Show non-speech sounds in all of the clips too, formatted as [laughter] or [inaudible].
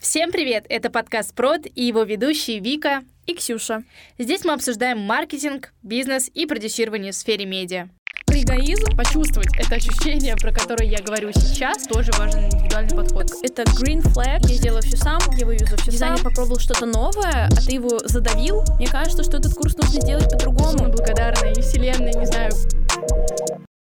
Всем привет! Это подкаст Прод и его ведущие Вика и Ксюша. Здесь мы обсуждаем маркетинг, бизнес и продюсирование в сфере медиа. Эгоизм. Почувствовать это ощущение, про которое я говорю сейчас, тоже важен индивидуальный подход. Это green flag. Я делаю все сам, я вывезу все Дизайнер сам. попробовал что-то новое, а ты его задавил. Мне кажется, что этот курс нужно сделать по-другому. Мы благодарны и вселенной, не знаю,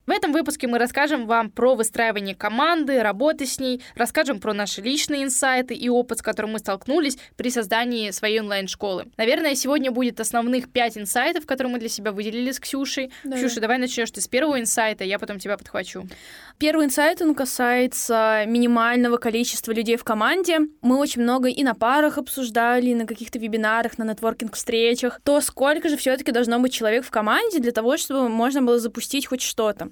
в этом выпуске мы расскажем вам про выстраивание команды, работы с ней, расскажем про наши личные инсайты и опыт, с которым мы столкнулись при создании своей онлайн-школы. Наверное, сегодня будет основных пять инсайтов, которые мы для себя выделили с Ксюшей. Да. Ксюша, давай начнешь ты с первого инсайта, я потом тебя подхвачу. Первый инсайт, он касается минимального количества людей в команде. Мы очень много и на парах обсуждали, и на каких-то вебинарах, на нетворкинг-встречах, то сколько же все таки должно быть человек в команде для того, чтобы можно было запустить хоть что-то.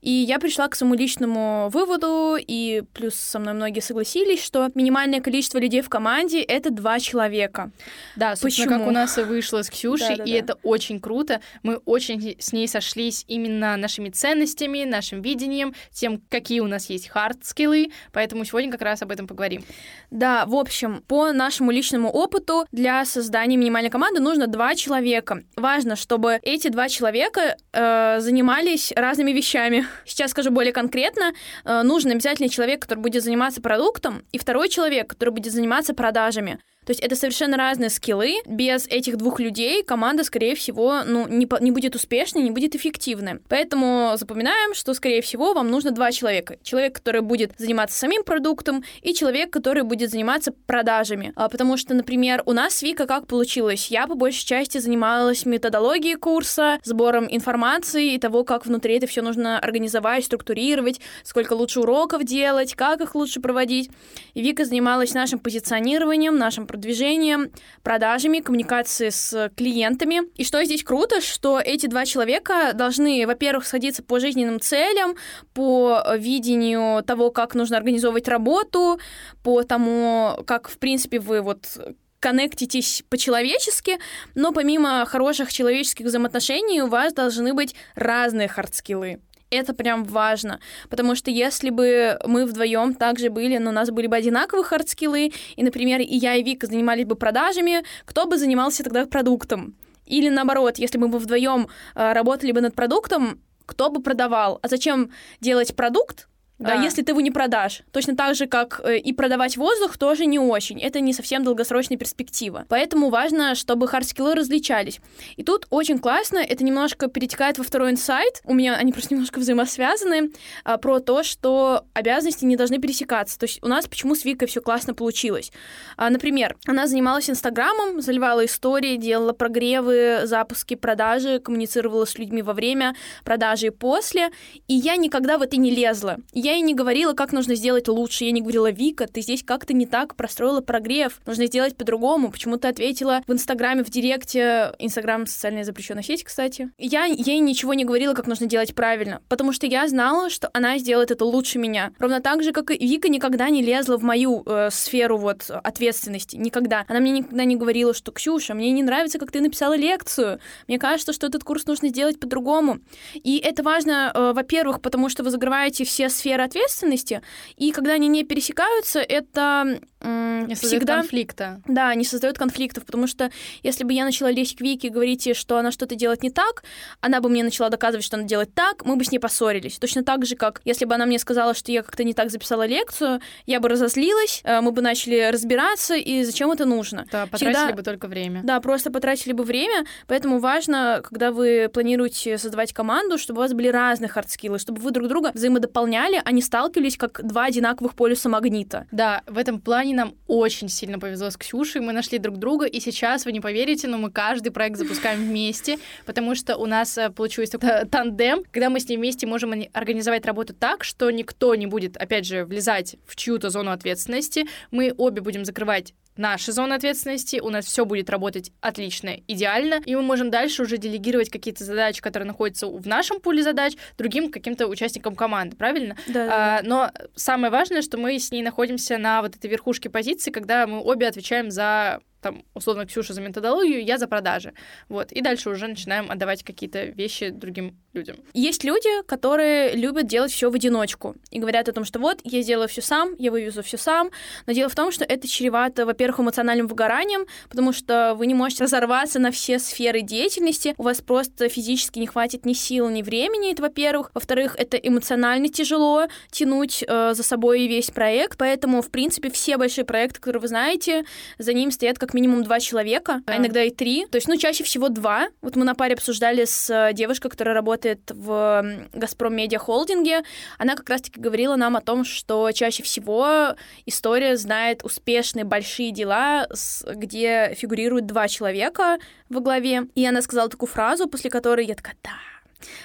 И я пришла к своему личному выводу, и плюс со мной многие согласились, что минимальное количество людей в команде — это два человека. Да, собственно, Почему? как у нас и вышло с Ксюшей, да, да, и да. это очень круто. Мы очень с ней сошлись именно нашими ценностями, нашим видением, тем, какие у нас есть хард-скиллы, поэтому сегодня как раз об этом поговорим. Да, в общем, по нашему личному опыту для создания минимальной команды нужно два человека. Важно, чтобы эти два человека э, занимались разными вещами. Сейчас скажу более конкретно. Э, нужен обязательно человек, который будет заниматься продуктом, и второй человек, который будет заниматься продажами. То есть это совершенно разные скиллы. Без этих двух людей команда, скорее всего, ну, не, не будет успешной, не будет эффективной. Поэтому запоминаем, что, скорее всего, вам нужно два человека. Человек, который будет заниматься самим продуктом, и человек, который будет заниматься продажами. А, потому что, например, у нас с Вика как получилось? Я по большей части занималась методологией курса, сбором информации и того, как внутри это все нужно организовать, структурировать, сколько лучше уроков делать, как их лучше проводить. И Вика занималась нашим позиционированием, нашим продвижением, продажами, коммуникацией с клиентами. И что здесь круто, что эти два человека должны, во-первых, сходиться по жизненным целям, по видению того, как нужно организовывать работу, по тому, как, в принципе, вы вот коннектитесь по-человечески, но помимо хороших человеческих взаимоотношений у вас должны быть разные хардскиллы это прям важно, потому что если бы мы вдвоем также были, но у нас были бы одинаковые хардскиллы, и, например, и я, и Вика занимались бы продажами, кто бы занимался тогда продуктом? Или наоборот, если бы мы вдвоем э, работали бы над продуктом, кто бы продавал? А зачем делать продукт, да. если ты его не продашь. Точно так же, как э, и продавать воздух, тоже не очень. Это не совсем долгосрочная перспектива. Поэтому важно, чтобы хардскиллы различались. И тут очень классно, это немножко перетекает во второй инсайт. У меня они просто немножко взаимосвязаны, а, про то, что обязанности не должны пересекаться. То есть у нас почему с Викой все классно получилось. А, например, она занималась Инстаграмом, заливала истории, делала прогревы, запуски, продажи, коммуницировала с людьми во время продажи и после. И я никогда в это не лезла. Я я ей не говорила, как нужно сделать лучше. Я не говорила, Вика, ты здесь как-то не так простроила прогрев. Нужно сделать по-другому. Почему ты ответила в Инстаграме, в Директе. Инстаграм — социальная запрещенная сеть, кстати. Я ей ничего не говорила, как нужно делать правильно. Потому что я знала, что она сделает это лучше меня. Ровно так же, как и Вика никогда не лезла в мою э, сферу вот ответственности. Никогда. Она мне никогда не говорила, что «Ксюша, мне не нравится, как ты написала лекцию. Мне кажется, что этот курс нужно сделать по-другому». И это важно, э, во-первых, потому что вы закрываете все сферы сферы ответственности, и когда они не пересекаются, это не всегда конфликта. Да, не создает конфликтов, потому что если бы я начала лезть к Вике и говорить что она что-то делает не так, она бы мне начала доказывать, что она делает так, мы бы с ней поссорились. Точно так же, как если бы она мне сказала, что я как-то не так записала лекцию, я бы разозлилась, э, мы бы начали разбираться, и зачем это нужно. Да, потратили Всегда... бы только время. Да, просто потратили бы время, поэтому важно, когда вы планируете создавать команду, чтобы у вас были разные хардскиллы, чтобы вы друг друга взаимодополняли, а не сталкивались как два одинаковых полюса магнита. Да, в этом плане плане нам очень сильно повезло с Ксюшей. Мы нашли друг друга, и сейчас, вы не поверите, но мы каждый проект запускаем вместе, потому что у нас э, получился тандем, когда мы с ней вместе можем организовать работу так, что никто не будет, опять же, влезать в чью-то зону ответственности. Мы обе будем закрывать наша зона ответственности, у нас все будет работать отлично, идеально, и мы можем дальше уже делегировать какие-то задачи, которые находятся в нашем пуле задач, другим каким-то участникам команды, правильно? Да. А, но самое важное, что мы с ней находимся на вот этой верхушке позиции, когда мы обе отвечаем за там, условно, Ксюша за методологию, я за продажи. Вот. И дальше уже начинаем отдавать какие-то вещи другим людям. Есть люди, которые любят делать все в одиночку и говорят о том, что вот, я сделаю все сам, я вывезу все сам. Но дело в том, что это чревато, во-первых, эмоциональным выгоранием, потому что вы не можете разорваться на все сферы деятельности, у вас просто физически не хватит ни сил, ни времени, это во-первых. Во-вторых, это эмоционально тяжело тянуть э, за собой весь проект, поэтому, в принципе, все большие проекты, которые вы знаете, за ним стоят как минимум два человека, а да. а иногда и три. То есть, ну, чаще всего два. Вот мы на паре обсуждали с э, девушкой, которая работает в Газпром Медиа Холдинге. Она как раз-таки говорила нам о том, что чаще всего история знает успешные большие дела, где фигурируют два человека во главе. И она сказала такую фразу, после которой я такая, да,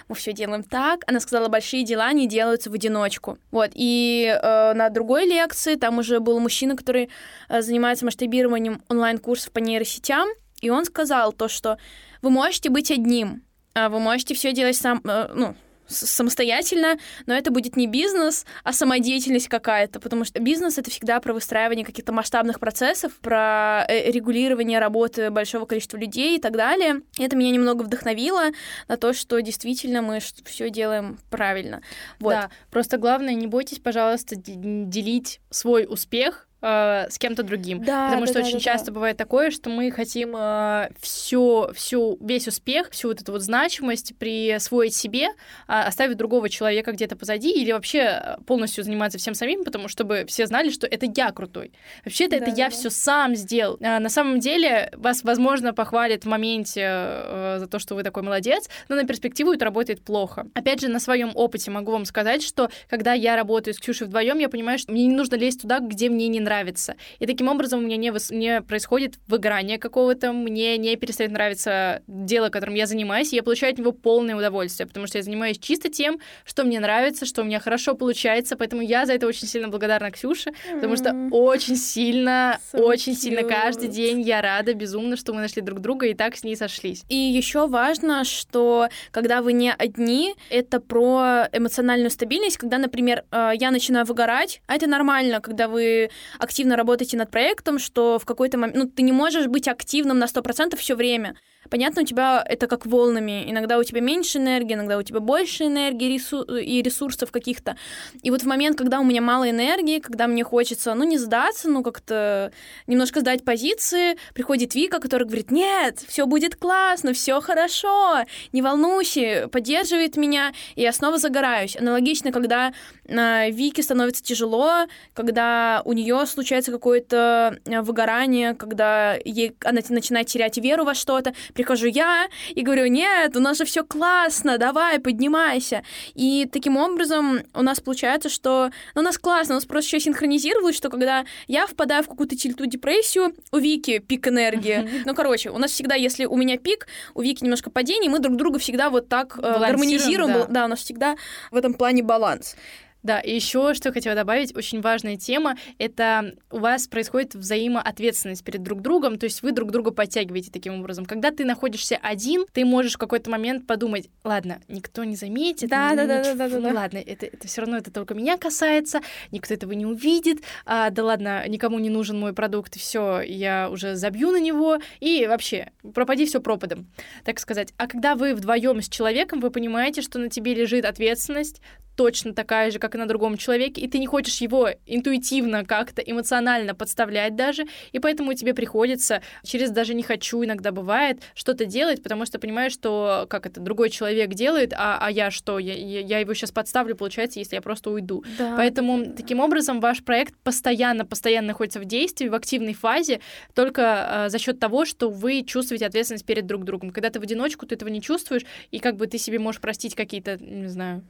мы все делаем так. Она сказала, большие дела не делаются в одиночку. Вот. И э, на другой лекции там уже был мужчина, который э, занимается масштабированием онлайн-курсов по нейросетям, и он сказал то, что вы можете быть одним, а вы можете все делать сам, э, ну, самостоятельно, но это будет не бизнес, а самодеятельность какая-то, потому что бизнес — это всегда про выстраивание каких-то масштабных процессов, про э, регулирование работы большого количества людей и так далее. И это меня немного вдохновило на то, что действительно мы все делаем правильно. Вот. Да, просто главное, не бойтесь, пожалуйста, делить свой успех э, с кем-то другим. Да, Потому да, что да, очень да, часто да. бывает такое, что мы хотим э, все, всю, весь успех, всю вот эту вот значимость присвоить себе, э, оставить другого человека где-то позади или вообще полностью заниматься всем самим, потому чтобы все знали, что это я крутой. Вообще-то да, это да, я да. все сам сделал. А, на самом деле вас, возможно, похвалят в моменте э, за то, что вы такой молодец, но на перспективу это работает плохо. Опять же, на своем опыте могу вам сказать, что когда я работаю с Ксюшей вдвоем, я понимаю, что мне не нужно лезть туда, где мне не нравится нравится. И таким образом у меня не, выс... не происходит выгорание какого-то, мне не перестает нравиться дело, которым я занимаюсь, и я получаю от него полное удовольствие, потому что я занимаюсь чисто тем, что мне нравится, что у меня хорошо получается, поэтому я за это очень сильно благодарна Ксюше, потому что очень сильно, so очень cute. сильно каждый день я рада безумно, что мы нашли друг друга и так с ней сошлись. И еще важно, что когда вы не одни, это про эмоциональную стабильность, когда, например, э, я начинаю выгорать, а это нормально, когда вы активно работаете над проектом, что в какой-то момент... Ну, ты не можешь быть активным на 100% все время. Понятно, у тебя это как волнами. Иногда у тебя меньше энергии, иногда у тебя больше энергии и ресурсов каких-то. И вот в момент, когда у меня мало энергии, когда мне хочется, ну, не сдаться, ну, как-то немножко сдать позиции, приходит Вика, которая говорит, нет, все будет классно, все хорошо, не волнуйся, поддерживает меня, и я снова загораюсь. Аналогично, когда э, Вике становится тяжело, когда у нее случается какое-то э, выгорание, когда ей, она начинает терять веру во что-то, прихожу я и говорю, нет, у нас же все классно, давай, поднимайся. И таким образом у нас получается, что ну, у нас классно, у нас просто еще синхронизировалось, что когда я впадаю в какую-то тильту депрессию, у Вики пик энергии. Ну, короче, у нас всегда, если у меня пик, у Вики немножко падение, мы друг друга всегда вот так э, гармонизируем. Да. да, у нас всегда в этом плане баланс. Да, и еще что хотела добавить, очень важная тема, это у вас происходит взаимоответственность перед друг другом, то есть вы друг друга подтягиваете таким образом. Когда ты находишься один, ты можешь в какой-то момент подумать, ладно, никто не заметит, да, да, да, да, да, да, да, ладно, это, это все равно это только меня касается, никто этого не увидит, а, да ладно, никому не нужен мой продукт, все, я уже забью на него, и вообще пропади все пропадом, так сказать. А когда вы вдвоем с человеком, вы понимаете, что на тебе лежит ответственность, точно такая же, как и на другом человеке, и ты не хочешь его интуитивно как-то эмоционально подставлять даже, и поэтому тебе приходится через даже не хочу иногда бывает что-то делать, потому что понимаешь, что как это другой человек делает, а, а я что, я, я его сейчас подставлю, получается, если я просто уйду. Да, поэтому да. таким образом ваш проект постоянно, постоянно находится в действии, в активной фазе, только э, за счет того, что вы чувствуете ответственность перед друг другом. Когда ты в одиночку, ты этого не чувствуешь, и как бы ты себе можешь простить какие-то, не знаю,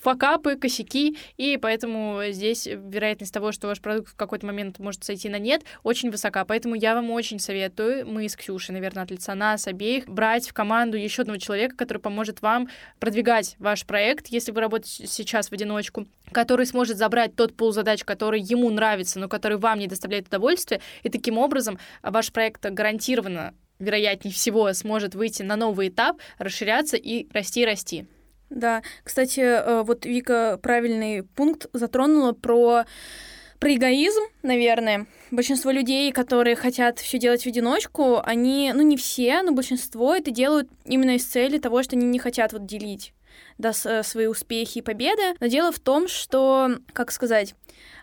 факапы, косяки, и поэтому здесь вероятность того, что ваш продукт в какой-то момент может сойти на нет, очень высока. Поэтому я вам очень советую, мы с Ксюшей, наверное, от лица нас обеих, брать в команду еще одного человека, который поможет вам продвигать ваш проект, если вы работаете сейчас в одиночку, который сможет забрать тот пул задач, который ему нравится, но который вам не доставляет удовольствия, и таким образом ваш проект гарантированно вероятнее всего сможет выйти на новый этап, расширяться и расти, расти. Да, кстати, э, вот Вика правильный пункт затронула про Про эгоизм, наверное. Большинство людей, которые хотят все делать в одиночку, они, ну не все, но большинство это делают именно из цели того, что они не хотят вот делить да, свои успехи и победы. Но дело в том, что, как сказать,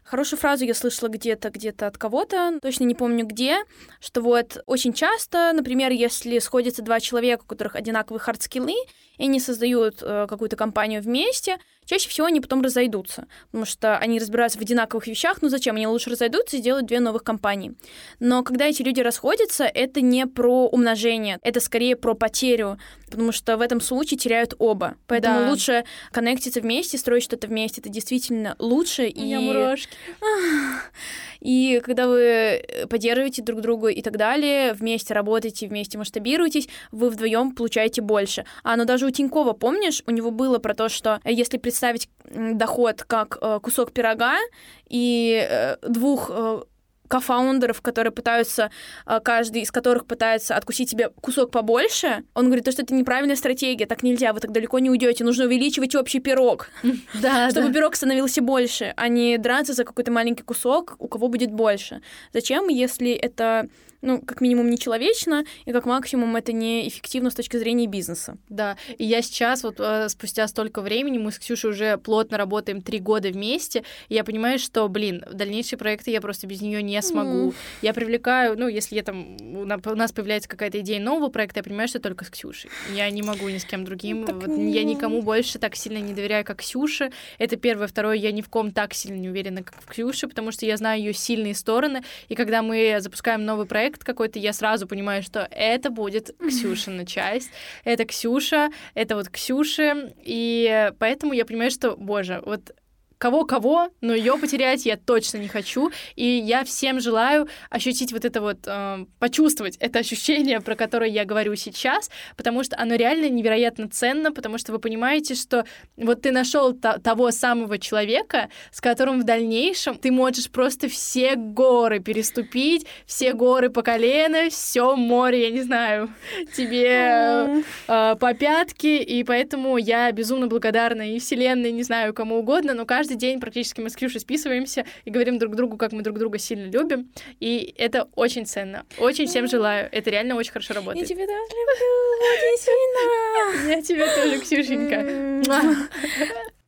Хорошую фразу я слышала где-то, где-то от кого-то, точно не помню где, что вот очень часто, например, если сходятся два человека, у которых одинаковые хардскиллы, и они создают э, какую-то компанию вместе, чаще всего они потом разойдутся, потому что они разбираются в одинаковых вещах, ну зачем, они лучше разойдутся и сделают две новых компании. Но когда эти люди расходятся, это не про умножение, это скорее про потерю, потому что в этом случае теряют оба. Поэтому да. лучше коннектиться вместе, строить что-то вместе, это действительно лучше. У и... мурашки. [laughs] И когда вы э, поддерживаете друг друга и так далее, вместе работаете, вместе масштабируетесь, вы вдвоем получаете больше. А, но даже у Тинькова, помнишь, у него было про то, что если представить доход как э, кусок пирога и э, двух кофаундеров, которые пытаются, каждый из которых пытается откусить себе кусок побольше, он говорит, то, что это неправильная стратегия, так нельзя, вы так далеко не уйдете, нужно увеличивать общий пирог, [laughs] [laughs] чтобы пирог становился больше, а не драться за какой-то маленький кусок, у кого будет больше. Зачем, если это ну, как минимум, нечеловечно, и как максимум это неэффективно с точки зрения бизнеса. Да, и я сейчас, вот э, спустя столько времени, мы с Ксюшей уже плотно работаем три года вместе, и я понимаю, что, блин, дальнейшие проекты я просто без нее не смогу. Mm. Я привлекаю, ну, если я там, у нас появляется какая-то идея нового проекта, я понимаю, что только с Ксюшей. Я не могу ни с кем другим. Вот, я никому больше так сильно не доверяю, как Ксюше. Это первое. Второе, я ни в ком так сильно не уверена, как в Ксюше, потому что я знаю ее сильные стороны, и когда мы запускаем новый проект, проект какой-то, я сразу понимаю, что это будет [laughs] Ксюшина часть. Это Ксюша, это вот Ксюша. И поэтому я понимаю, что, боже, вот кого-кого, но ее потерять я точно не хочу. И я всем желаю ощутить вот это вот, э, почувствовать это ощущение, про которое я говорю сейчас, потому что оно реально невероятно ценно, потому что вы понимаете, что вот ты нашел того самого человека, с которым в дальнейшем ты можешь просто все горы переступить, все горы по колено, все море, я не знаю, тебе э, по пятке, и поэтому я безумно благодарна и Вселенной, не знаю, кому угодно, но каждый каждый день практически мы с Ксюшей списываемся и говорим друг другу, как мы друг друга сильно любим. И это очень ценно. Очень всем желаю. Это реально очень хорошо работает. Я тебя тоже люблю очень сильно. [laughs] Я тебя тоже, Ксюшенька. [laughs]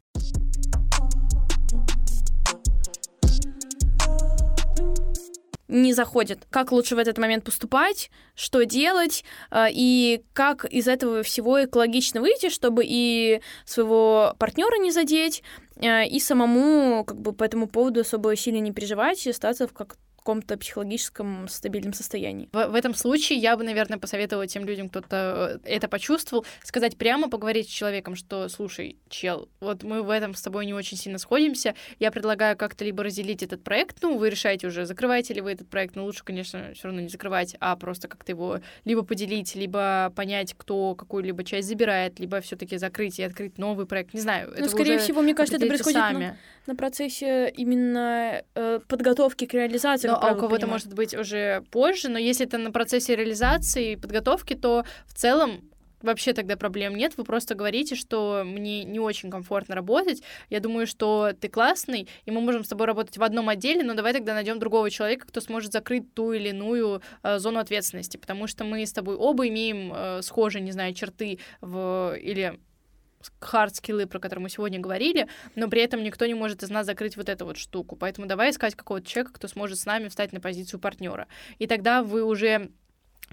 не заходит. Как лучше в этот момент поступать, что делать, а, и как из этого всего экологично выйти, чтобы и своего партнера не задеть, и самому как бы по этому поводу особо сильно не переживать и остаться в как каком-то психологическом стабильном состоянии. В, в этом случае я бы, наверное, посоветовала тем людям, кто-то э, это почувствовал, сказать прямо, поговорить с человеком, что, слушай, чел, вот мы в этом с тобой не очень сильно сходимся, я предлагаю как-то либо разделить этот проект, ну, вы решаете уже, закрываете ли вы этот проект, но лучше, конечно, все равно не закрывать, а просто как-то его либо поделить, либо понять, кто какую-либо часть забирает, либо все таки закрыть и открыть новый проект, не знаю. Ну, скорее всего, мне кажется, это происходит сами. На, на процессе именно э, подготовки к реализации ну, а у кого-то может быть уже позже, но если это на процессе реализации и подготовки, то в целом вообще тогда проблем нет. Вы просто говорите, что мне не очень комфортно работать. Я думаю, что ты классный, и мы можем с тобой работать в одном отделе, но давай тогда найдем другого человека, кто сможет закрыть ту или иную э, зону ответственности, потому что мы с тобой оба имеем э, схожие, не знаю, черты в или хард-скиллы, про которые мы сегодня говорили, но при этом никто не может из нас закрыть вот эту вот штуку. Поэтому давай искать какого-то человека, кто сможет с нами встать на позицию партнера. И тогда вы уже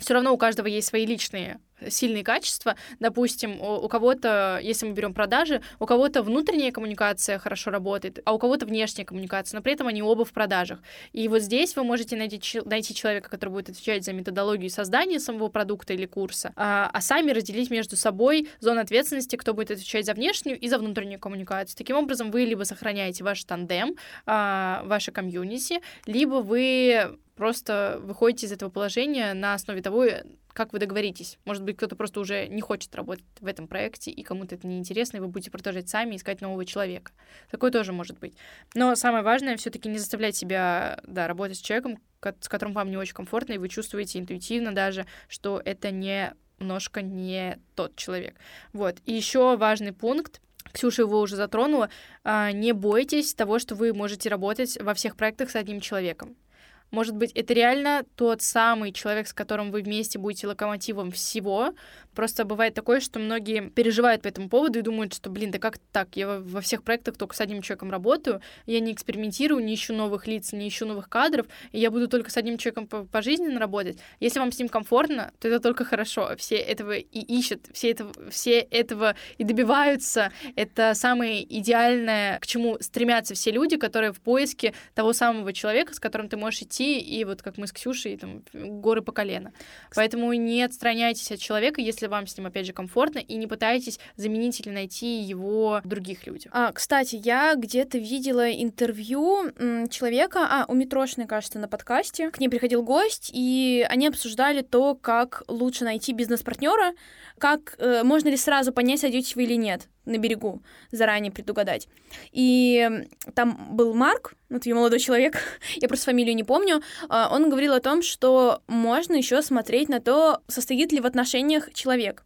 все равно у каждого есть свои личные сильные качества. Допустим, у, у кого-то, если мы берем продажи, у кого-то внутренняя коммуникация хорошо работает, а у кого-то внешняя коммуникация, но при этом они оба в продажах. И вот здесь вы можете найти, найти человека, который будет отвечать за методологию создания самого продукта или курса, а, а сами разделить между собой зону ответственности, кто будет отвечать за внешнюю и за внутреннюю коммуникацию. Таким образом, вы либо сохраняете ваш тандем, а, ваше комьюнити, либо вы просто выходите из этого положения на основе того, как вы договоритесь. Может быть, кто-то просто уже не хочет работать в этом проекте, и кому-то это неинтересно, и вы будете продолжать сами искать нового человека. Такое тоже может быть. Но самое важное все таки не заставлять себя да, работать с человеком, с которым вам не очень комфортно, и вы чувствуете интуитивно даже, что это не немножко не тот человек. Вот. И еще важный пункт Ксюша его уже затронула, а, не бойтесь того, что вы можете работать во всех проектах с одним человеком. Может быть, это реально тот самый человек, с которым вы вместе будете локомотивом всего. Просто бывает такое, что многие переживают по этому поводу и думают, что, блин, да как так? Я во всех проектах только с одним человеком работаю, я не экспериментирую, не ищу новых лиц, не ищу новых кадров, и я буду только с одним человеком пожизненно работать. Если вам с ним комфортно, то это только хорошо. Все этого и ищут, все этого, все этого и добиваются. Это самое идеальное, к чему стремятся все люди, которые в поиске того самого человека, с которым ты можешь идти идти, и вот как мы с Ксюшей, там, горы по колено. Поэтому не отстраняйтесь от человека, если вам с ним, опять же, комфортно, и не пытайтесь заменить или найти его в других людях. А, кстати, я где-то видела интервью человека, а, у Митрошиной, кажется, на подкасте. К ней приходил гость, и они обсуждали то, как лучше найти бизнес-партнера, как э, можно ли сразу понять, сойдете вы или нет на берегу, заранее предугадать. И там был Марк, вот ее молодой человек, [laughs] я просто фамилию не помню, а, он говорил о том, что можно еще смотреть на то, состоит ли в отношениях человек.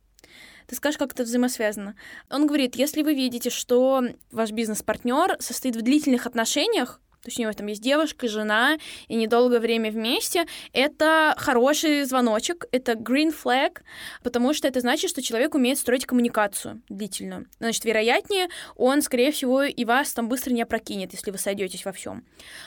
Ты скажешь, как это взаимосвязано. Он говорит, если вы видите, что ваш бизнес-партнер состоит в длительных отношениях, то есть у него там есть девушка, жена, и недолгое время вместе, это хороший звоночек, это green flag, потому что это значит, что человек умеет строить коммуникацию длительную. Значит, вероятнее, он, скорее всего, и вас там быстро не опрокинет, если вы сойдетесь во всем.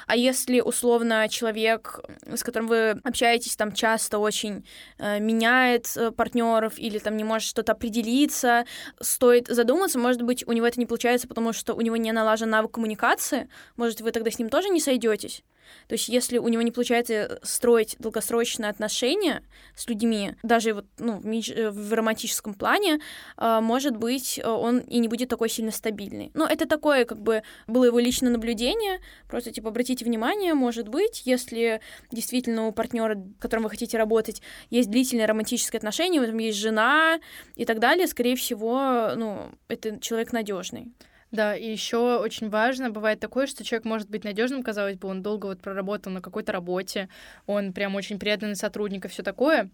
А если, условно, человек, с которым вы общаетесь там часто очень э, меняет э, партнеров или там не может что-то определиться, стоит задуматься, может быть, у него это не получается, потому что у него не налажен навык коммуникации, может, вы тогда с ним ним тоже не сойдетесь. То есть, если у него не получается строить долгосрочные отношения с людьми, даже вот, ну, в романтическом плане, а, может быть, он и не будет такой сильно стабильный. Но это такое, как бы, было его личное наблюдение. Просто, типа, обратите внимание, может быть, если действительно у партнера, которым вы хотите работать, есть длительные романтические отношения, у этом есть жена и так далее, скорее всего, ну, это человек надежный. Да, и еще очень важно, бывает такое, что человек может быть надежным, казалось бы, он долго вот проработал на какой-то работе, он прям очень преданный сотрудник и все такое,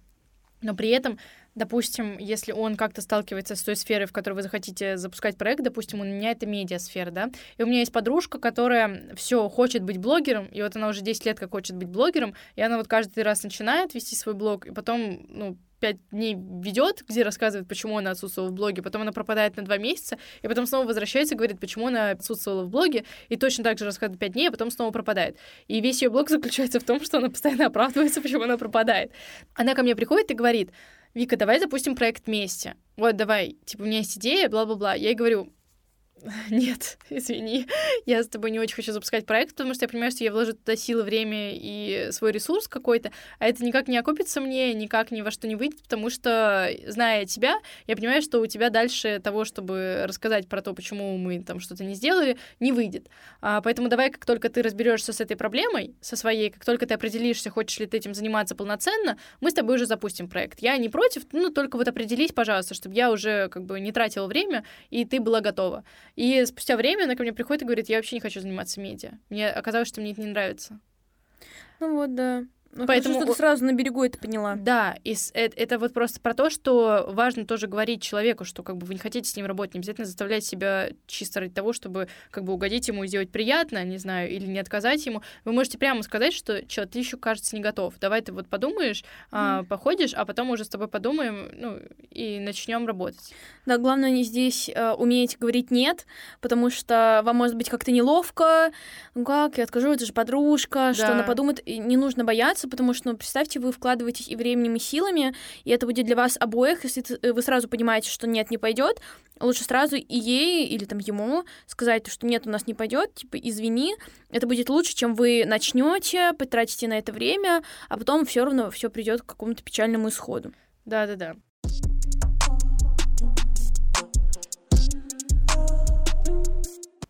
но при этом, допустим, если он как-то сталкивается с той сферой, в которой вы захотите запускать проект, допустим, у меня это медиасфера, да, и у меня есть подружка, которая все хочет быть блогером, и вот она уже 10 лет как хочет быть блогером, и она вот каждый раз начинает вести свой блог, и потом, ну, пять дней ведет, где рассказывает, почему она отсутствовала в блоге, потом она пропадает на два месяца, и потом снова возвращается говорит, почему она отсутствовала в блоге, и точно так же рассказывает пять дней, а потом снова пропадает. И весь ее блог заключается в том, что она постоянно оправдывается, [laughs] почему она пропадает. Она ко мне приходит и говорит, Вика, давай запустим проект вместе. Вот, давай, типа, у меня есть идея, бла-бла-бла. Я ей говорю, [laughs] нет, [laughs] извини, я с тобой не очень хочу запускать проект, потому что я понимаю, что я вложу туда силы, время и свой ресурс какой-то, а это никак не окупится мне, никак ни во что не выйдет, потому что, зная тебя, я понимаю, что у тебя дальше того, чтобы рассказать про то, почему мы там что-то не сделали, не выйдет. А, поэтому давай, как только ты разберешься с этой проблемой, со своей, как только ты определишься, хочешь ли ты этим заниматься полноценно, мы с тобой уже запустим проект. Я не против, ну, только вот определись, пожалуйста, чтобы я уже как бы не тратила время, и ты была готова. И спустя время она ко мне приходит и говорит, я вообще не хочу заниматься медиа. Мне оказалось, что мне это не нравится. Ну вот, да. Ну, Поэтому что ты сразу на берегу это поняла. Да, и это, это вот просто про то, что важно тоже говорить человеку, что как бы вы не хотите с ним работать, не обязательно заставлять себя чисто ради того, чтобы как бы угодить ему и сделать приятно, не знаю, или не отказать ему. Вы можете прямо сказать, что что ты еще кажется не готов. Давай ты вот подумаешь, mm. а, походишь, а потом уже с тобой подумаем, ну и начнем работать. Да, главное не здесь э, уметь говорить нет, потому что вам может быть как-то неловко. Ну как, я откажу, это же подружка, да. что она подумает. И не нужно бояться бояться, потому что, ну, представьте, вы вкладываетесь и временем, и силами, и это будет для вас обоих, если вы сразу понимаете, что нет, не пойдет, лучше сразу и ей или там ему сказать, что нет, у нас не пойдет, типа, извини, это будет лучше, чем вы начнете, потратите на это время, а потом все равно все придет к какому-то печальному исходу. Да, да, да.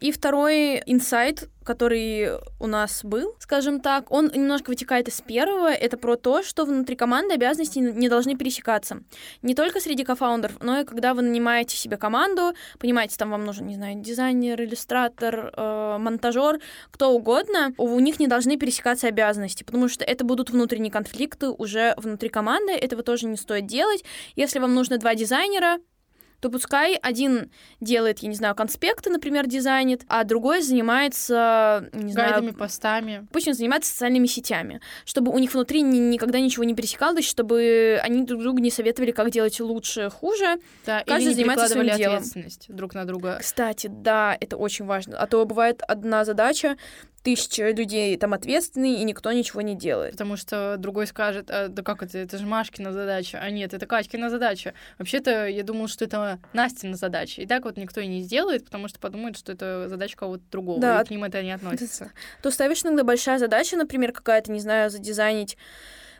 И второй инсайт, который у нас был, скажем так, он немножко вытекает из первого. Это про то, что внутри команды обязанности не должны пересекаться. Не только среди кофаундеров, но и когда вы нанимаете себе команду, понимаете, там вам нужен, не знаю, дизайнер, иллюстратор, э, монтажер, кто угодно, у них не должны пересекаться обязанности, потому что это будут внутренние конфликты уже внутри команды, этого тоже не стоит делать. Если вам нужно два дизайнера, то пускай один делает, я не знаю, конспекты, например, дизайнит, а другой занимается, не Гайдами, знаю, постами. пусть он занимается социальными сетями, чтобы у них внутри ни- никогда ничего не пересекалось, чтобы они друг другу не советовали, как делать лучше, хуже. Да, Каждый или не занимается своим делом. ответственность друг на друга. Кстати, да, это очень важно. А то бывает одна задача, тысяча людей там ответственны, и никто ничего не делает. Потому что другой скажет, «А, да как это, это же Машкина задача, а нет, это Катькина задача. Вообще-то я думал, что это Настина задача. И так вот никто и не сделает, потому что подумает, что это задача кого-то другого, Да. и к ним это не относится. То ставишь иногда большая задача, например, какая-то, не знаю, задизайнить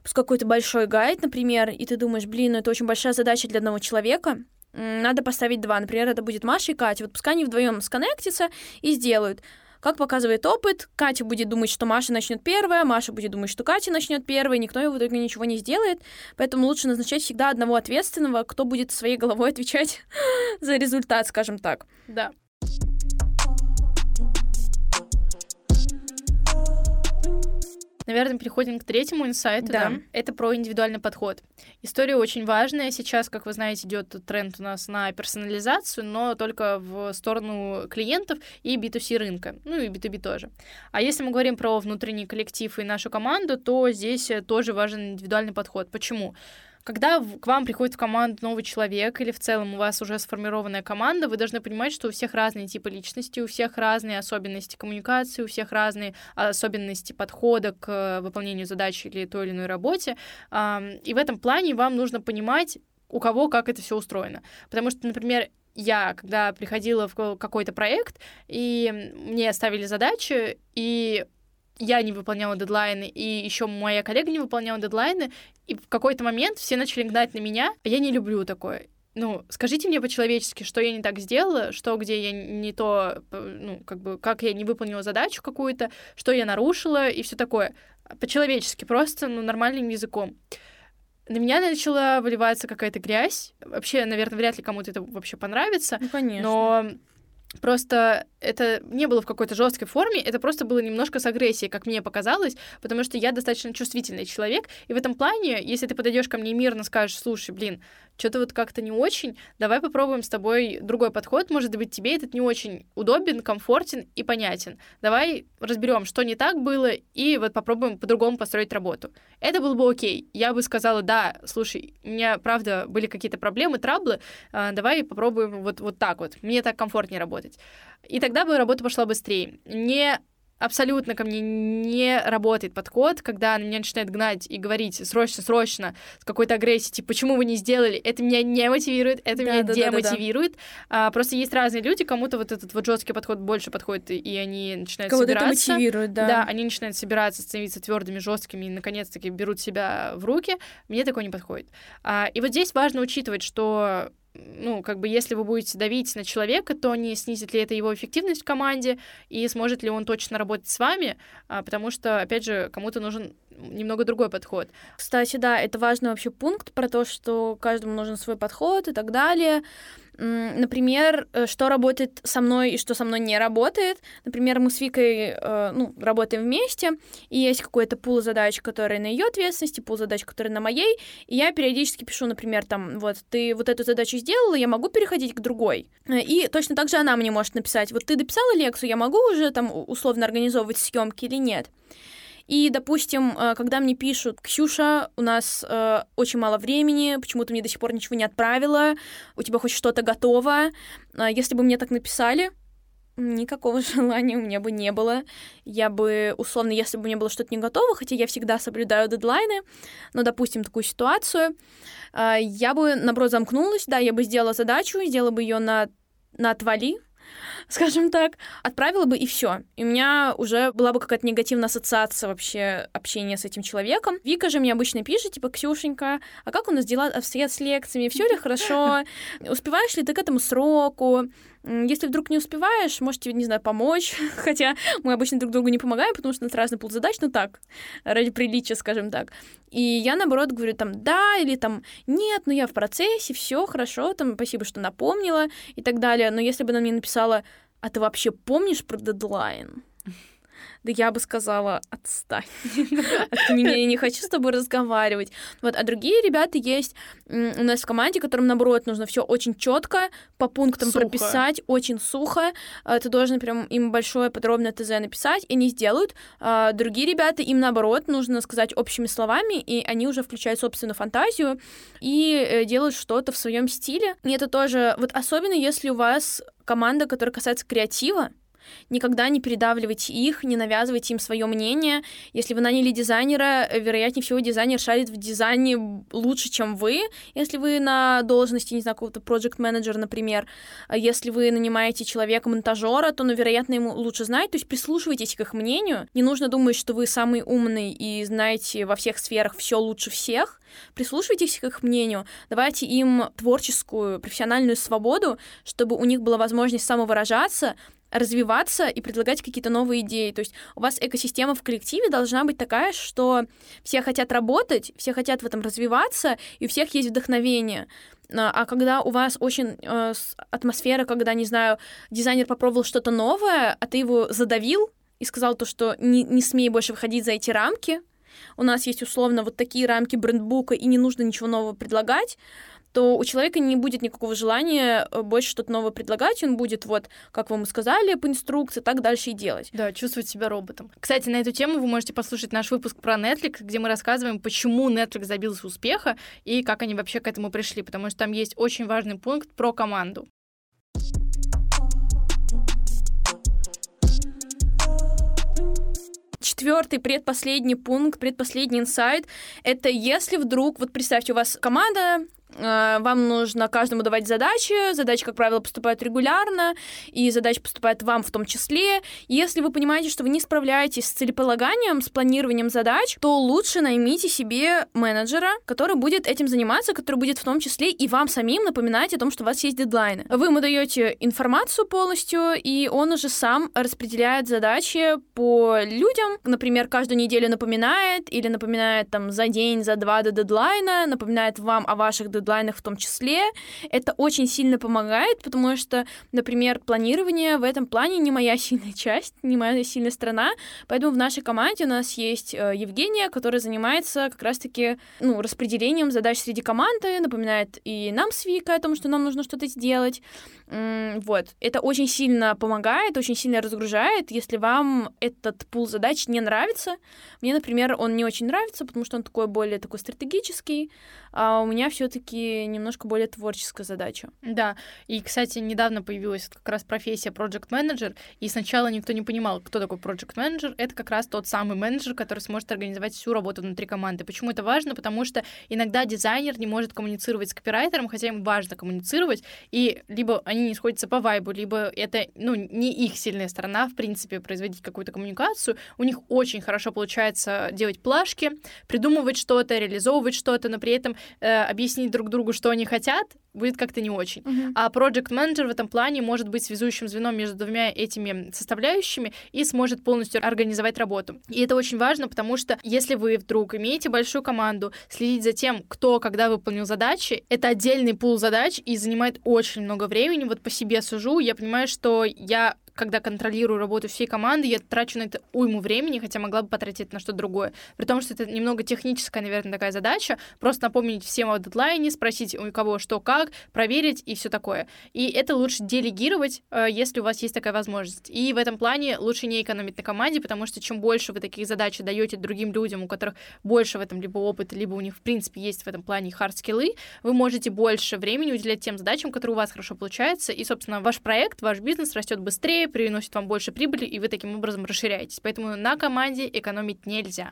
какой-то большой гайд, например, и ты думаешь, блин, ну это очень большая задача для одного человека, надо поставить два. Например, это будет Маша и Катя. Вот пускай они вдвоем сконнектятся и сделают. Как показывает опыт, Катя будет думать, что Маша начнет первая, Маша будет думать, что Катя начнет первая, никто в итоге ничего не сделает. Поэтому лучше назначать всегда одного ответственного, кто будет своей головой отвечать [laughs] за результат, скажем так. Да. Наверное, переходим к третьему инсайту. Да. Да. Это про индивидуальный подход. История очень важная. Сейчас, как вы знаете, идет тренд у нас на персонализацию, но только в сторону клиентов и B2C рынка. Ну и B2B тоже. А если мы говорим про внутренний коллектив и нашу команду, то здесь тоже важен индивидуальный подход. Почему? Когда к вам приходит в команду новый человек или в целом у вас уже сформированная команда, вы должны понимать, что у всех разные типы личности, у всех разные особенности коммуникации, у всех разные особенности подхода к э, выполнению задач или той или иной работе. И в этом плане вам нужно понимать, у кого как это все устроено. Потому что, например, я, когда приходила в ко- какой-то проект, и мне ставили задачи, и я не выполняла дедлайны, и еще моя коллега не выполняла дедлайны, и в какой-то момент все начали гнать на меня, а я не люблю такое. Ну, скажите мне по-человечески, что я не так сделала, что где я не то, ну, как бы, как я не выполнила задачу какую-то, что я нарушила и все такое. По-человечески, просто, ну, нормальным языком. На меня начала выливаться какая-то грязь. Вообще, наверное, вряд ли кому-то это вообще понравится. Ну, конечно. Но просто это не было в какой-то жесткой форме, это просто было немножко с агрессией, как мне показалось, потому что я достаточно чувствительный человек, и в этом плане, если ты подойдешь ко мне мирно скажешь, слушай, блин, что-то вот как-то не очень, давай попробуем с тобой другой подход, может быть, тебе этот не очень удобен, комфортен и понятен. Давай разберем, что не так было, и вот попробуем по-другому построить работу. Это было бы окей. Я бы сказала, да, слушай, у меня, правда, были какие-то проблемы, траблы, а, давай попробуем вот, вот так вот. Мне так комфортнее работать. И тогда бы работа пошла быстрее. Не абсолютно ко мне не работает подход, когда она меня начинает гнать и говорить срочно, срочно, с какой-то агрессией, типа, почему вы не сделали? Это меня не мотивирует, это Да, меня да, да, да, да. демотивирует. А, просто есть разные люди, кому-то вот этот вот жесткий подход больше подходит, и- они начинают Кого-то это собираться. мотивирует, да. Да, они начинают собираться, становиться твердыми, жесткими и наконец-таки берут себя в руки. Мне такое не подходит. А, и вот здесь важно учитывать, что ну, как бы, если вы будете давить на человека, то не снизит ли это его эффективность в команде, и сможет ли он точно работать с вами, а, потому что, опять же, кому-то нужен немного другой подход. Кстати, да, это важный вообще пункт про то, что каждому нужен свой подход и так далее. Например, э, что работает со мной и что со мной не работает. Например, мы с Викой э, ну, работаем вместе, и есть какой-то пул задач, которые на ее ответственности, пул задач, которые на моей, и я периодически пишу, например, там, вот, ты вот эту задачу сделала, я могу переходить к другой. Э, И точно так же она мне может написать, вот ты дописала лекцию, я могу уже там условно организовывать съемки или нет. И, допустим, э, когда мне пишут, Ксюша, у нас э, очень мало времени, почему ты мне до сих пор ничего не отправила, у тебя хоть что-то готово. А Если бы мне так написали, никакого [laughs] желания у меня бы не было. Я бы, условно, если бы меня было что-то не готово, хотя я всегда соблюдаю дедлайны, но, допустим, такую ситуацию, э, я бы, наоборот, замкнулась, да, я бы сделала задачу, сделала бы ее на, на отвали, [laughs] скажем так, отправила бы и все. И у меня уже была бы какая-то негативная ассоциация вообще общения с этим человеком. Вика же мне обычно пишет, типа, Ксюшенька, а как у нас дела обстоят с лекциями? Все ли хорошо? [laughs] Успеваешь ли ты к этому сроку? Если вдруг не успеваешь, можете, не знаю, помочь. [laughs] Хотя мы обычно друг другу не помогаем, потому что у нас разный пул задач, ну так, ради приличия, скажем так. И я, наоборот, говорю там «да» или там «нет, ну я в процессе, все хорошо, там спасибо, что напомнила» и так далее. Но если бы она мне написала «а ты вообще помнишь про дедлайн?» Да я бы сказала, отстань [laughs] от меня, я не хочу с тобой разговаривать. Вот, а другие ребята есть у нас в команде, которым, наоборот, нужно все очень четко по пунктам сухо. прописать, очень сухо. А, ты должен прям им большое подробное ТЗ написать, и они сделают. А другие ребята, им, наоборот, нужно сказать общими словами, и они уже включают собственную фантазию и э, делают что-то в своем стиле. И это тоже, вот особенно если у вас команда, которая касается креатива, Никогда не передавливайте их, не навязывайте им свое мнение. Если вы наняли дизайнера, вероятнее всего дизайнер шарит в дизайне лучше, чем вы, если вы на должности, не знаю, какого-то project менеджера например. А если вы нанимаете человека-монтажера, то, ну, вероятно, ему лучше знать. То есть прислушивайтесь к их мнению. Не нужно думать, что вы самый умный и знаете во всех сферах все лучше всех. Прислушивайтесь к их мнению, давайте им творческую, профессиональную свободу, чтобы у них была возможность самовыражаться, развиваться и предлагать какие-то новые идеи. То есть у вас экосистема в коллективе должна быть такая, что все хотят работать, все хотят в этом развиваться, и у всех есть вдохновение. А, а когда у вас очень э, атмосфера, когда, не знаю, дизайнер попробовал что-то новое, а ты его задавил и сказал то, что не, не смей больше выходить за эти рамки, у нас есть условно вот такие рамки брендбука, и не нужно ничего нового предлагать, то у человека не будет никакого желания э, больше что-то новое предлагать, он будет вот, как вам сказали, по инструкции, так дальше и делать. Да, чувствовать себя роботом. Кстати, на эту тему вы можете послушать наш выпуск про Netflix, где мы рассказываем, почему Netflix добился успеха и как они вообще к этому пришли, потому что там есть очень важный пункт про команду. четвертый, предпоследний пункт, предпоследний инсайт, это если вдруг, вот представьте, у вас команда, вам нужно каждому давать задачи. Задачи, как правило, поступают регулярно, и задачи поступают вам в том числе. Если вы понимаете, что вы не справляетесь с целеполаганием, с планированием задач, то лучше наймите себе менеджера, который будет этим заниматься, который будет в том числе и вам самим напоминать о том, что у вас есть дедлайны. Вы ему даете информацию полностью, и он уже сам распределяет задачи по людям. Например, каждую неделю напоминает или напоминает там за день, за два до дедлайна, напоминает вам о ваших дедлайнах дедлайнах в том числе. Это очень сильно помогает, потому что, например, планирование в этом плане не моя [laughs] сильная часть, не моя сильная сторона, поэтому в нашей команде у нас есть э, Евгения, которая занимается как раз-таки ну, распределением задач среди команды, напоминает и нам с Викой о том, что нам нужно что-то сделать. Вот. Это очень сильно помогает, очень сильно разгружает, если вам этот пул задач не нравится. Мне, например, он не очень нравится, потому что он такой более такой стратегический, а у меня все таки немножко более творческая задача. Да, и, кстати, недавно появилась как раз профессия Project Manager, и сначала никто не понимал, кто такой Project Manager. Это как раз тот самый менеджер, который сможет организовать всю работу внутри команды. Почему это важно? Потому что иногда дизайнер не может коммуницировать с копирайтером, хотя им важно коммуницировать, и либо они не сходятся по вайбу, либо это, ну, не их сильная сторона, в принципе, производить какую-то коммуникацию. У них очень хорошо получается делать плашки, придумывать что-то, реализовывать что-то, но при этом э, объяснить друг другу, что они хотят, будет как-то не очень. Uh-huh. А project manager в этом плане может быть связующим звеном между двумя этими составляющими и сможет полностью организовать работу. И это очень важно, потому что если вы вдруг имеете большую команду, следить за тем, кто когда выполнил задачи, это отдельный пул задач и занимает очень много времени. Вот по себе сужу, я понимаю, что я когда контролирую работу всей команды, я трачу на это уйму времени, хотя могла бы потратить на что-то другое. При том, что это немного техническая, наверное, такая задача. Просто напомнить всем о дедлайне, спросить у кого что как, проверить и все такое. И это лучше делегировать, э, если у вас есть такая возможность. И в этом плане лучше не экономить на команде, потому что чем больше вы таких задач даете другим людям, у которых больше в этом либо опыта, либо у них, в принципе, есть в этом плане хард-скиллы, вы можете больше времени уделять тем задачам, которые у вас хорошо получаются, и, собственно, ваш проект, ваш бизнес растет быстрее, быстрее, приносит вам больше прибыли, и вы таким образом расширяетесь. Поэтому на команде экономить нельзя.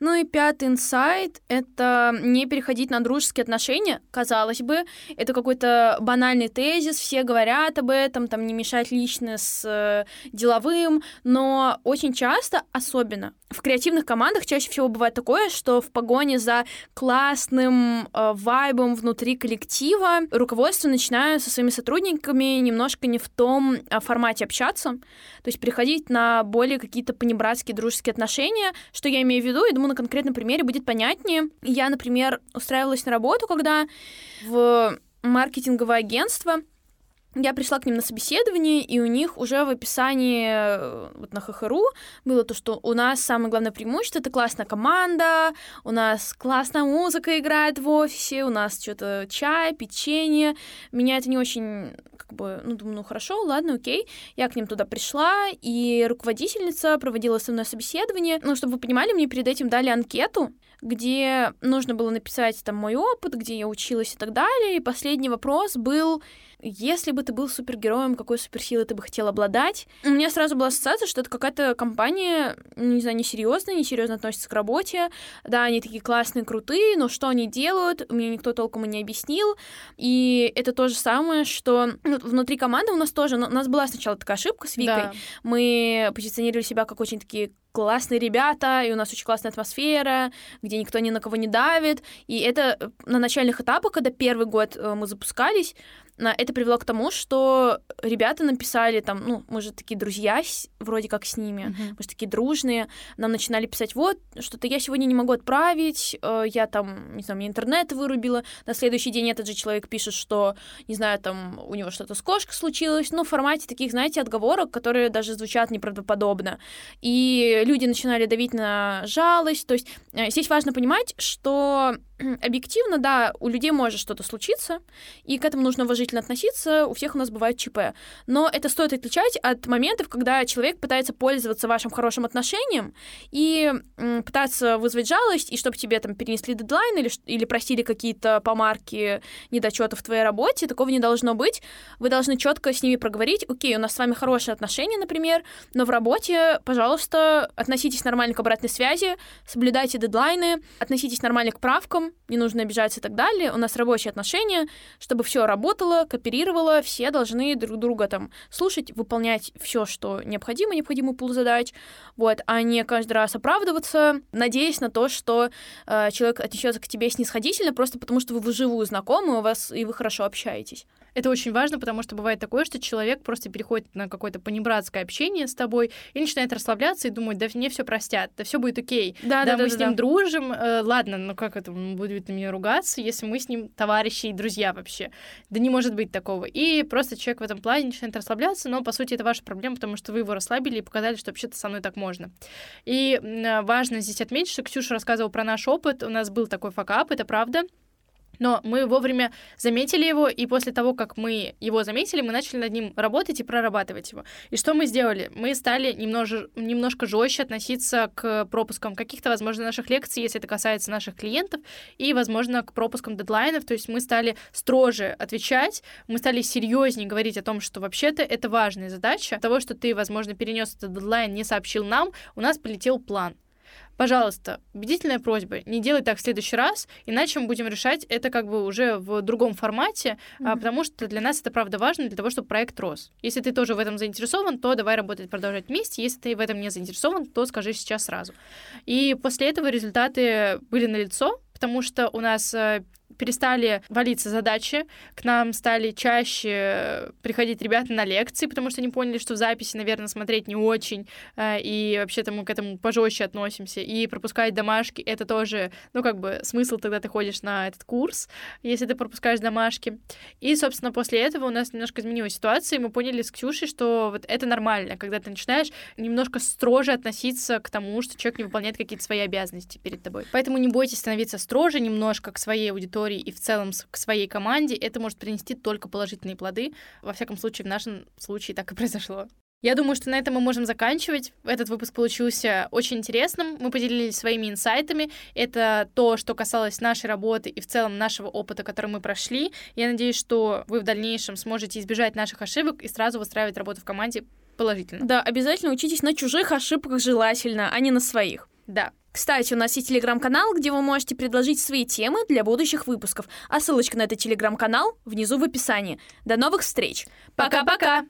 Ну и пятый инсайт — это не переходить на дружеские отношения. Казалось бы, это какой-то банальный тезис, все говорят об этом, там не мешать лично с э, деловым, но очень часто, особенно в креативных командах, чаще всего бывает такое, что в погоне за классным э, вайбом внутри коллектива руководство начинает со своими сотрудниками немножко не в том э, формате общаться, то есть переходить на более какие-то понебратские дружеские отношения. Что я имею в виду? Я думаю, на конкретном примере будет понятнее. Я, например, устраивалась на работу, когда в маркетинговое агентство я пришла к ним на собеседование, и у них уже в описании э, вот на ХХРУ было то, что у нас самое главное преимущество — это классная команда, у нас классная музыка играет в офисе, у нас что-то чай, печенье. Меня это не очень как бы, ну, думаю, ну, хорошо, ладно, окей. Я к ним туда пришла, и руководительница проводила со мной собеседование. Ну, чтобы вы понимали, мне перед этим дали анкету, где нужно было написать там мой опыт, где я училась и так далее. И последний вопрос был, если бы ты был супергероем, какой суперсилой ты бы хотел обладать? У меня сразу была ассоциация, что это какая-то компания, не знаю, несерьезная, несерьезно относится к работе. Да, они такие классные, крутые, но что они делают, мне никто толком и не объяснил. И это то же самое, что ну, внутри команды у нас тоже, у нас была сначала такая ошибка с Викой. Да. Мы позиционировали себя как очень такие классные ребята, и у нас очень классная атмосфера, где никто ни на кого не давит. И это на начальных этапах, когда первый год э, мы запускались, это привело к тому, что ребята написали там, ну, мы же такие друзья вроде как с ними, uh-huh. мы же такие дружные, нам начинали писать, вот, что-то я сегодня не могу отправить, э, я там, не знаю, мне интернет вырубила, на следующий день этот же человек пишет, что, не знаю, там у него что-то с кошкой случилось, ну, в формате таких, знаете, отговорок, которые даже звучат неправдоподобно. И люди начинали давить на жалость, то есть э, здесь важно понимать, что [clears throat] объективно, да, у людей может что-то случиться, и к этому нужно уважительно относиться, у всех у нас бывает ЧП. Но это стоит отличать от моментов, когда человек пытается пользоваться вашим хорошим отношением и пытаться вызвать жалость, и чтобы тебе там перенесли дедлайн или, или просили какие-то помарки недочетов в твоей работе, такого не должно быть. Вы должны четко с ними проговорить, окей, у нас с вами хорошие отношения, например, но в работе, пожалуйста, относитесь нормально к обратной связи, соблюдайте дедлайны, относитесь нормально к правкам, не нужно обижаться и так далее. У нас рабочие отношения, чтобы все работало, кооперировало, все должны друг друга там слушать, выполнять все, что необходимо, необходимый пул задач, вот, а не каждый раз оправдываться, надеясь на то, что э, человек отнесется к тебе снисходительно, просто потому что вы вживую знакомы, у вас и вы хорошо общаетесь. Это очень важно, потому что бывает такое, что человек просто переходит на какое-то понебратское общение с тобой и начинает расслабляться и думать, да мне все простят, да все будет окей. Да, да, да мы да, с ним да. дружим, э, ладно, ну как это, он будет на меня ругаться, если мы с ним товарищи и друзья вообще. Да не может быть такого. И просто человек в этом плане начинает расслабляться, но по сути это ваша проблема, потому что вы его расслабили и показали, что вообще-то со мной так можно. И важно здесь отметить, что Ксюша рассказывала про наш опыт, у нас был такой факап, это правда. Но мы вовремя заметили его, и после того, как мы его заметили, мы начали над ним работать и прорабатывать его. И что мы сделали? Мы стали немножко, немножко жестче относиться к пропускам каких-то, возможно, наших лекций, если это касается наших клиентов, и, возможно, к пропускам дедлайнов. То есть мы стали строже отвечать, мы стали серьезнее говорить о том, что вообще-то это важная задача. Того, что ты, возможно, перенес этот дедлайн, не сообщил нам, у нас полетел план. Пожалуйста, убедительная просьба, не делай так в следующий раз, иначе мы будем решать это как бы уже в другом формате, mm-hmm. потому что для нас это правда важно для того, чтобы проект рос. Если ты тоже в этом заинтересован, то давай работать, продолжать вместе. Если ты в этом не заинтересован, то скажи сейчас сразу. И после этого результаты были налицо, потому что у нас э, перестали валиться задачи, к нам стали чаще приходить ребята на лекции, потому что они поняли, что в записи, наверное, смотреть не очень, э, и вообще-то мы к этому пожестче относимся, и пропускать домашки — это тоже, ну, как бы, смысл тогда ты ходишь на этот курс, если ты пропускаешь домашки. И, собственно, после этого у нас немножко изменилась ситуация, и мы поняли с Ксюшей, что вот это нормально, когда ты начинаешь немножко строже относиться к тому, что человек не выполняет какие-то свои обязанности перед тобой. Поэтому не бойтесь становиться строже немножко к своей аудитории, аудитории и в целом к своей команде, это может принести только положительные плоды. Во всяком случае, в нашем случае так и [laughs] произошло. Я думаю, что на этом мы можем заканчивать. Этот выпуск получился очень интересным. Мы поделились своими инсайтами. Это то, что касалось нашей работы и в целом нашего опыта, который мы прошли. Я надеюсь, что вы в дальнейшем сможете избежать наших ошибок и сразу выстраивать работу в команде положительно. Да, обязательно учитесь на чужих ошибках желательно, а не на своих. Да. Кстати, у нас есть телеграм-канал, где вы можете предложить свои темы для будущих выпусков. А ссылочка на этот телеграм-канал внизу в описании. До новых встреч. Пока-пока!